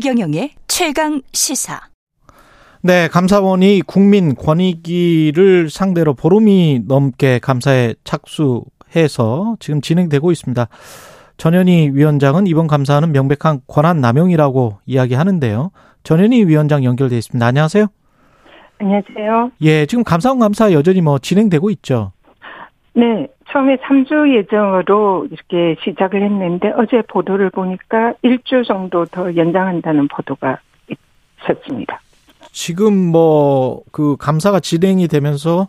최경영의 최강 시사. 네, 감사원이 국민 권익위를 상대로 보름이 넘게 감사에 착수해서 지금 진행되고 있습니다. 전현희 위원장은 이번 감사는 명백한 권한 남용이라고 이야기하는데요. 전현희 위원장 연결돼 있습니다. 안녕하세요. 안녕하세요. 예, 지금 감사원 감사 여전히 뭐 진행되고 있죠. 네, 처음에 3주 예정으로 이렇게 시작을 했는데 어제 보도를 보니까 1주 정도 더 연장한다는 보도가 있었습니다. 지금 뭐 그 감사가 진행이 되면서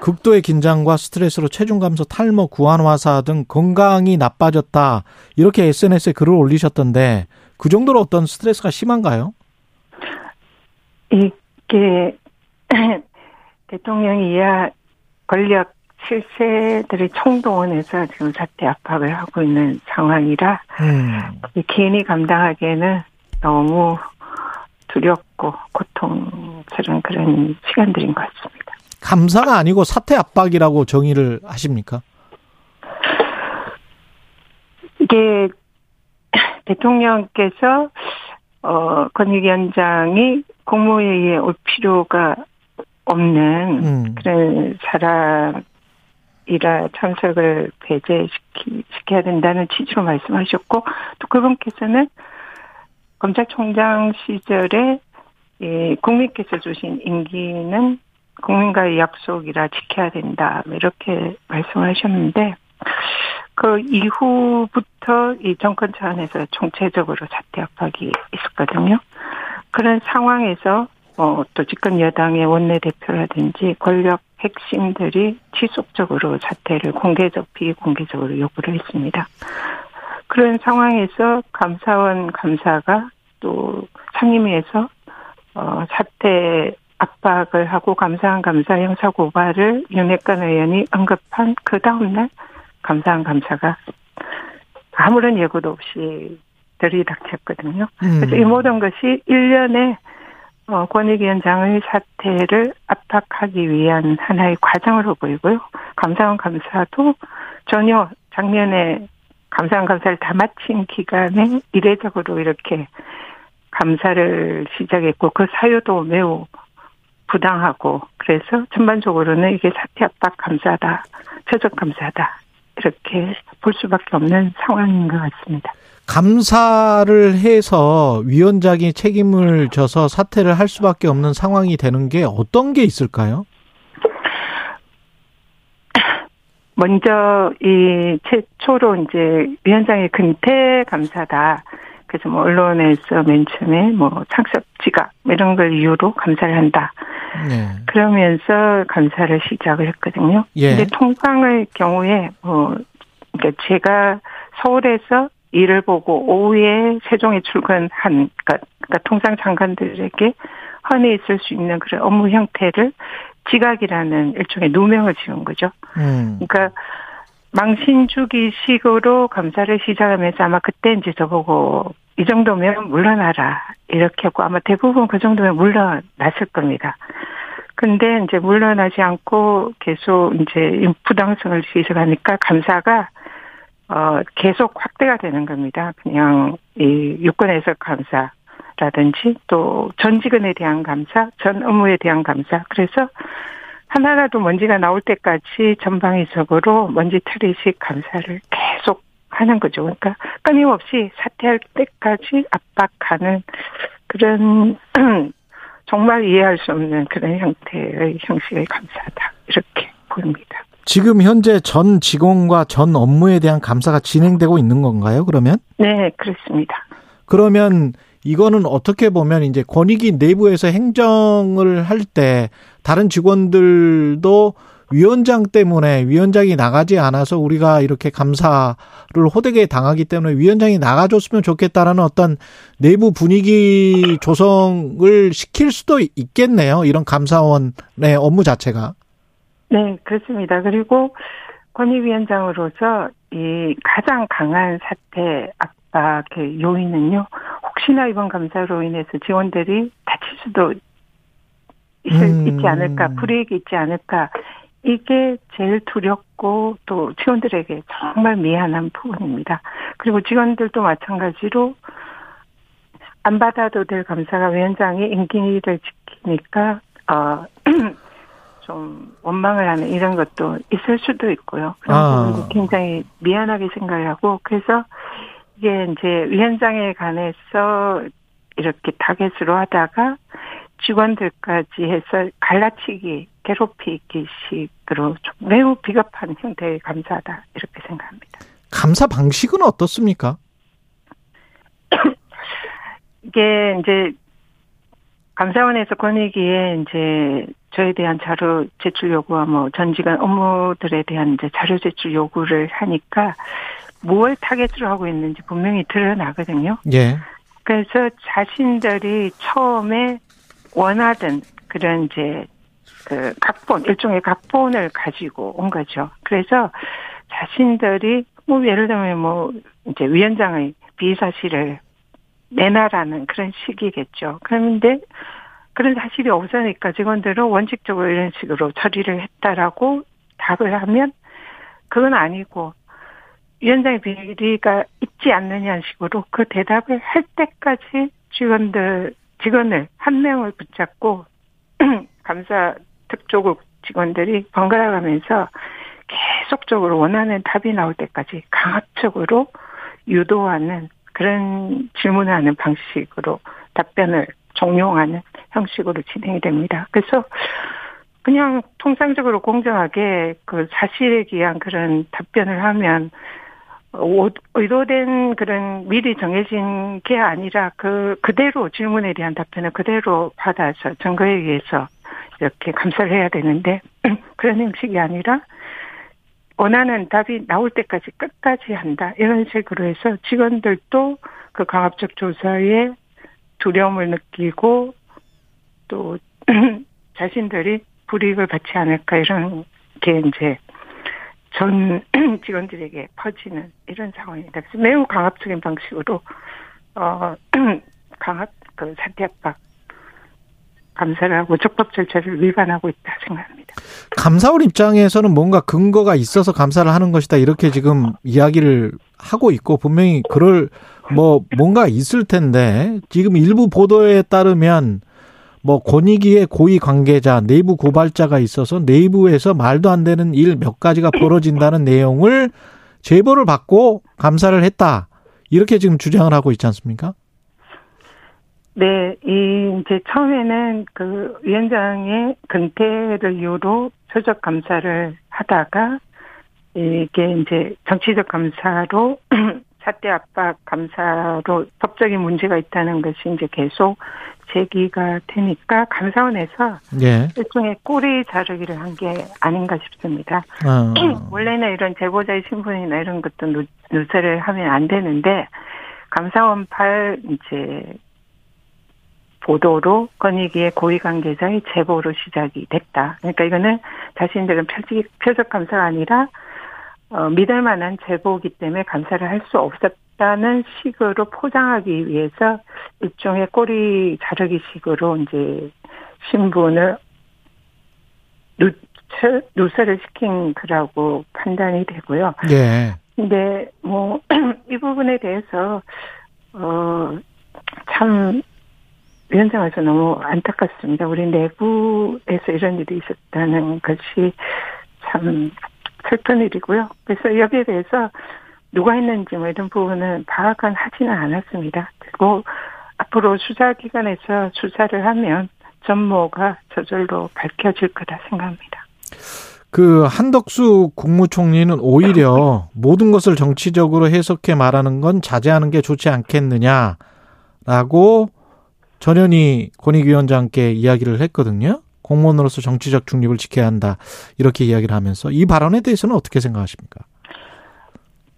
극도의 긴장과 스트레스로 체중 감소, 탈모, 구안 화사 등 건강이 나빠졌다. 이렇게 SNS에 글을 올리셨던데 그 정도로 어떤 스트레스가 심한가요? 이게 대통령이야 권력 실세들이 총동원해서 지금 사태 압박을 하고 있는 상황이라 음. 개인이 감당하기에는 너무 두렵고 고통스러운 그런 시간들인 것 같습니다. 감사가 아니고 사태 압박이라고 정의를 하십니까? 이게 대통령께서 어 권익위원장이 국무회의에 올 필요가 없는 음. 그런 사람 이라 참석을 배제시키, 시켜야 된다는 취지로 말씀하셨고 또 그분께서는 검찰총장 시절에 예, 국민께서 주신 임기는 국민과의 약속이라 지켜야 된다. 뭐 이렇게 말씀하셨는데, 그 이후부터 이 정권 차원에서 총체적으로 사태 압박이 있었거든요. 그런 상황에서 어, 또 집권 여당의 원내대표라든지 권력 핵심들이 지속적으로 사태를 공개적, 비공개적으로 요구를 했습니다. 그런 상황에서 감사원 감사가 또 상임위에서 어, 사태 압박을 하고 감사한 감사 형사 고발을 윤핵관 의원이 언급한 그 다음날 감사한 감사가 아무런 예고도 없이 들이닥쳤거든요. 음. 그래서 이 모든 것이 1년에 어, 권익위원장의 사태를 압박하기 위한 하나의 과정으로 보이고요. 감사원 감사도 전혀 작년에 감사원 감사를 다 마친 기간에 이례적으로 이렇게 감사를 시작했고 그 사유도 매우 부당하고 그래서 전반적으로는 이게 사태 압박 감사다, 최적 감사다 이렇게 볼 수밖에 없는 상황인 것 같습니다. 감사를 해서 위원장이 책임을 져서 사퇴를 할 수밖에 없는 상황이 되는 게 어떤 게 있을까요? 먼저 이 최초로 이제 위원장의 근태 감사다. 그래서 뭐 언론에서 맨 처음에 뭐 창섭 지각 뭐 이런 걸 이유로 감사를 한다. 네. 그러면서 감사를 시작을 했거든요. 예. 근데 통상의 경우에 뭐 그러니까 제가 서울에서 일을 보고 오후에 세종에 출근한 그러니까, 그러니까 통상 장관들에게 흔히 있을 수 있는 그런 업무 형태를 지각이라는 일종의 누명을 지은 거죠. 음. 그러니까 망신주기식으로 감사를 시작하면서 아마 그때 이제 저보고 이 정도면 물러나라 이렇게 하고 아마 대부분 그 정도면 물러났을 겁니다. 근데 이제 물러나지 않고 계속 이제 부당성을 지적하니까 감사가 어 계속 확대가 되는 겁니다. 그냥 이 유권에서 감사 라든지 또 전직원에 대한 감사, 전 업무에 대한 감사. 그래서 하나라도 먼지가 나올 때까지 전방위적으로 먼지 처리식 감사를 계속 하는 거죠. 그러니까 끊임없이 사퇴할 때까지 압박하는 그런 정말 이해할 수 없는 그런 형태의 형식의 감사다. 이렇게 보입니다. 지금 현재 전 직원과 전 업무에 대한 감사가 진행되고 있는 건가요, 그러면? 네, 그렇습니다. 그러면 이거는 어떻게 보면 이제 권익위 내부에서 행정을 할 때 다른 직원들도 위원장 때문에 위원장이 나가지 않아서 우리가 이렇게 감사를 호되게 당하기 때문에 위원장이 나가줬으면 좋겠다라는 어떤 내부 분위기 조성을 시킬 수도 있겠네요. 이런 감사원의 업무 자체가. 네, 그렇습니다. 그리고 권익위원장으로서 이 가장 강한 사태 압박의 요인은요. 혹시나 이번 감사로 인해서 지원들이 다칠 수도 있, 음. 있지 않을까, 불이익이 있지 않을까 이게 제일 두렵고 또 직원들에게 정말 미안한 부분입니다. 그리고 직원들도 마찬가지로 안 받아도 될 감사가 위원장이 임기를 지키니까 어. 좀 원망을 하는 이런 것도 있을 수도 있고요. 그런 아. 부분도 굉장히 미안하게 생각을 하고 그래서 이게 이제 위원장에 관해서 이렇게 타겟으로 하다가 직원들까지 해서 갈라치기, 괴롭히기 식으로 좀 매우 비겁한 형태의 감사다 이렇게 생각합니다. 감사 방식은 어떻습니까? 이게 이제 감사원에서 권익위에 이제 저에 대한 자료 제출 요구와 뭐 전직원 업무들에 대한 이제 자료 제출 요구를 하니까 무엇 타겟으로 하고 있는지 분명히 드러나거든요. 예. 그래서 자신들이 처음에 원하던 그런 이제 그 각본 일종의 각본을 가지고 온 거죠. 그래서 자신들이 뭐 예를 들면 뭐 이제 위원장의 비사실을 내놔라는 그런 식이겠죠. 그런데 그런 사실이 없으니까 직원들은 원칙적으로 이런 식으로 처리를 했다라고 답을 하면 그건 아니고 위원장의 비리가 있지 않느냐는 식으로 그 대답을 할 때까지 직원들 직원을 한 명을 붙잡고 감사 특조국 직원들이 번갈아 가면서 계속적으로 원하는 답이 나올 때까지 강압적으로 유도하는 그런 질문을 하는 방식으로 답변을 종용하는 형식으로 진행이 됩니다. 그래서 그냥 통상적으로 공정하게 그 사실에 기한 그런 답변을 하면 의도된 그런 미리 정해진 게 아니라 그 그대로 질문에 대한 답변을 그대로 받아서 증거에 의해서 이렇게 감사를 해야 되는데 그런 형식이 아니라 원하는 답이 나올 때까지 끝까지 한다 이런 식으로 해서 직원들도 그 강압적 조사에 두려움을 느끼고 또 자신들이 불이익을 받지 않을까 이런 게 이제 전 직원들에게 퍼지는 이런 상황입니다. 그래서 매우 강압적인 방식으로 어 강압 그 사퇴 압박 감사를 하고 적법 절차를 위반하고 있다 생각합니다. 감사원 입장에서는 뭔가 근거가 있어서 감사를 하는 것이다 이렇게 지금 이야기를 하고 있고 분명히 그럴 뭐 뭔가 있을 텐데 지금 일부 보도에 따르면 뭐 권익위의 고위 관계자 내부 고발자가 있어서 내부에서 말도 안 되는 일 몇 가지가 벌어진다는 내용을 제보를 받고 감사를 했다 이렇게 지금 주장을 하고 있지 않습니까? 네, 이 이제 처음에는 그 위원장의 근태를 이유로 표적 감사를 하다가 이게 이제 정치적 감사로 사태 압박 감사로 법적인 문제가 있다는 것이 이제 계속 제기가 되니까 감사원에서 예. 일종의 꼬리 자르기를 한 게 아닌가 싶습니다. 어. 원래는 이런 제보자의 신분이나 이런 것도 누설을 하면 안 되는데 감사원 팔 이제 보도로 권익위의 고위 관계자의 제보로 시작이 됐다. 그러니까 이거는 자신들은 표적, 표적 감사가 아니라 어, 믿을 만한 제보기 때문에 감사를 할 수 없었다는 식으로 포장하기 위해서 일종의 꼬리 자르기 식으로 이제 신분을 누설, 누설을 시킨 거라고 판단이 되고요. 네. 근데 뭐 이 부분에 대해서 어 참 위원장에서 너무 안타깝습니다. 우리 내부에서 이런 일이 있었다는 것이 참 슬픈 일이고요. 그래서 여기에 대해서 누가 했는지 뭐 이런 부분은 파악은 하지는 않았습니다. 그리고 앞으로 수사기관에서 수사를 하면 전모가 저절로 밝혀질 거다 생각합니다. 그 한덕수 국무총리는 오히려 모든 것을 정치적으로 해석해 말하는 건 자제하는 게 좋지 않겠느냐라고 전현희 권익위원장께 이야기를 했거든요. 공무원으로서 정치적 중립을 지켜야 한다. 이렇게 이야기를 하면서 이 발언에 대해서는 어떻게 생각하십니까?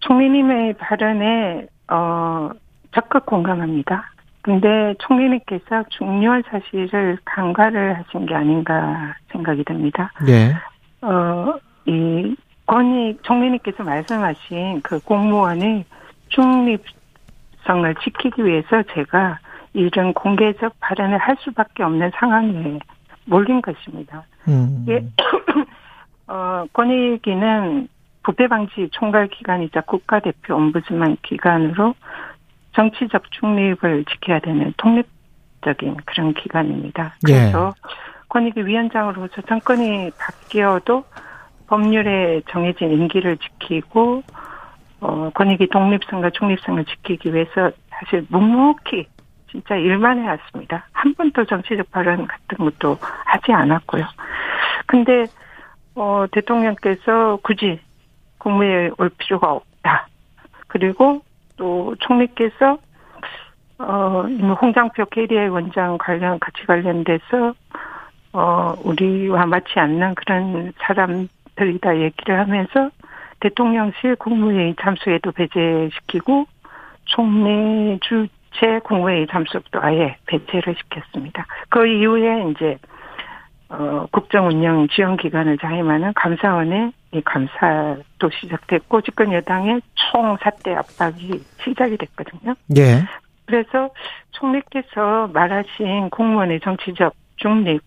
총리님의 발언에 어 적극 공감합니다. 근데 총리님께서 중요한 사실을 간과를 하신 게 아닌가 생각이 듭니다. 네. 어이 권익 총리님께서 말씀하신 그 공무원의 중립성을 지키기 위해서 제가 이런 공개적 발언을 할 수밖에 없는 상황에 몰린 것입니다. 음. 예, 어, 권익위는 부패 방지 총괄 기관이자 국가대표 옴부즈만 기관으로 정치적 중립을 지켜야 되는 독립적인 그런 기관입니다. 그래서 예. 권익위 위원장으로서 정권이 바뀌어도 법률에 정해진 임기를 지키고 어, 권익위 독립성과 중립성을 지키기 위해서 사실 묵묵히 진짜 일만 해왔습니다. 한 번도 정치적 발언 같은 것도 하지 않았고요. 근데 어, 대통령께서 굳이 국무회에 올 필요가 없다. 그리고 또 총리께서 어, 홍장표 KDI 원장 관련 같이 관련돼서 어, 우리와 맞지 않는 그런 사람들이다 얘기를 하면서 대통령실 국무회의 참석에도 배제시키고 총리 주 최 국무회의 참석도 아예 배제를 시켰습니다. 그 이후에 이제 어, 국정 운영 지원 기관을 자임하는 감사원의 이 감사도 시작됐고 집권 여당의 총 사태 압박이 시작이 됐거든요. 예. 그래서 총리께서 말하신 공무원의 정치적 중립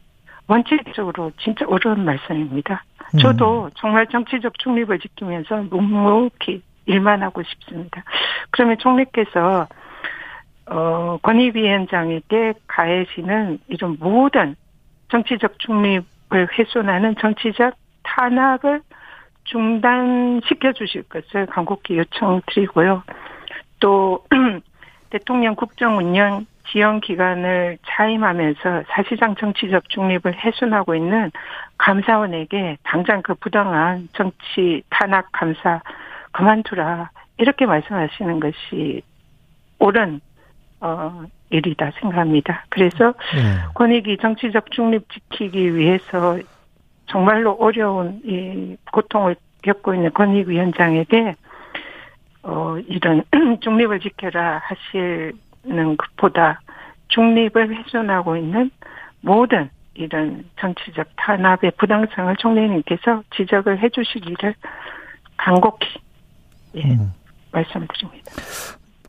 원칙적으로 진짜 어려운 말씀입니다. 음. 저도 정말 정치적 중립을 지키면서 묵묵히 일만 하고 싶습니다. 그러면 총리께서 어, 권익위원장에게 가해시는 이런 모든 정치적 중립을 훼손하는 정치적 탄압을 중단시켜 주실 것을 간곡히 요청드리고요. 또 대통령 국정 운영 지원 기관을 차임하면서 사실상 정치적 중립을 훼손하고 있는 감사원에게 당장 그 부당한 정치 탄압 감사 그만두라 이렇게 말씀하시는 것이 옳은 어 일이다 생각합니다. 그래서 네. 권익위 정치적 중립 지키기 위해서 정말로 어려운 이 고통을 겪고 있는 권익위원장에게 어 이런 중립을 지켜라 하시는 것보다 중립을 훼손하고 있는 모든 이런 정치적 탄압의 부당성을 총리님께서 지적을 해주시기를 간곡히 예, 음. 말씀드립니다.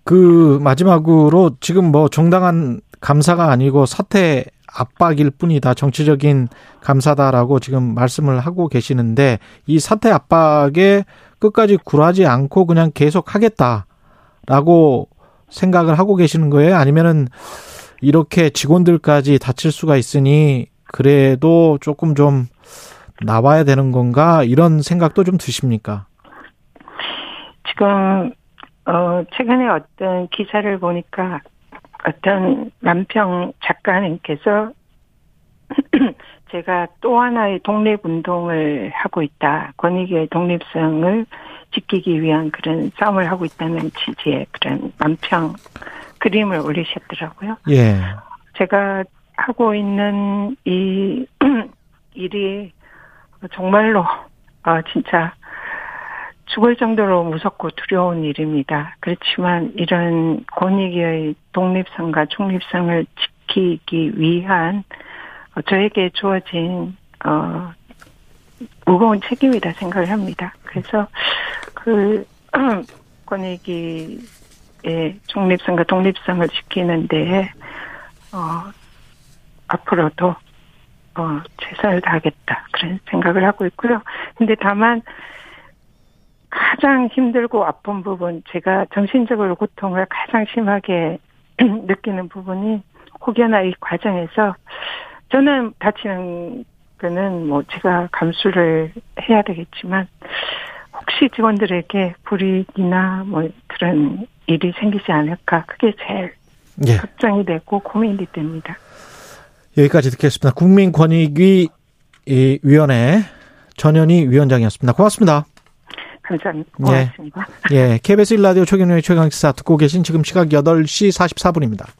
그 마지막으로 지금 뭐 정당한 감사가 아니고 사태 압박일 뿐이다. 정치적인 감사다라고 지금 말씀을 하고 계시는데 이 사태 압박에 끝까지 굴하지 않고 그냥 계속 하겠다라고 생각을 하고 계시는 거예요? 아니면은 이렇게 직원들까지 다칠 수가 있으니 그래도 조금 좀 나와야 되는 건가 이런 생각도 좀 드십니까? 지금 어 최근에 어떤 기사를 보니까 어떤 남평 작가님께서 제가 또 하나의 독립운동을 하고 있다. 권익의 독립성을 지키기 위한 그런 싸움을 하고 있다는 취지의 그런 남평 그림을 올리셨더라고요. 예. 제가 하고 있는 이 일이 정말로 어 진짜 죽을 정도로 무섭고 두려운 일입니다. 그렇지만 이런 권익의 독립성과 중립성을 지키기 위한 저에게 주어진 어 무거운 책임이다 생각을 합니다. 그래서 그 권익위의 중립성과 독립성을 지키는데 어 앞으로도 어 최선을 다하겠다 그런 생각을 하고 있고요. 근데 다만 가장 힘들고 아픈 부분, 제가 정신적으로 고통을 가장 심하게 느끼는 부분이 혹여나 이 과정에서 저는 다치는 거는 뭐 제가 감수를 해야 되겠지만 혹시 직원들에게 불이익이나 뭐 그런 일이 생기지 않을까 그게 제일 예. 걱정이 되고 고민이 됩니다. 여기까지 듣겠습니다. 국민권익위 위원회 전현희 위원장이었습니다. 고맙습니다. 감사합니다. 고맙습니다. 예. 예. KBS 1라디오 최경영의 최강시사 듣고 계신 지금 시각 8시 44분입니다.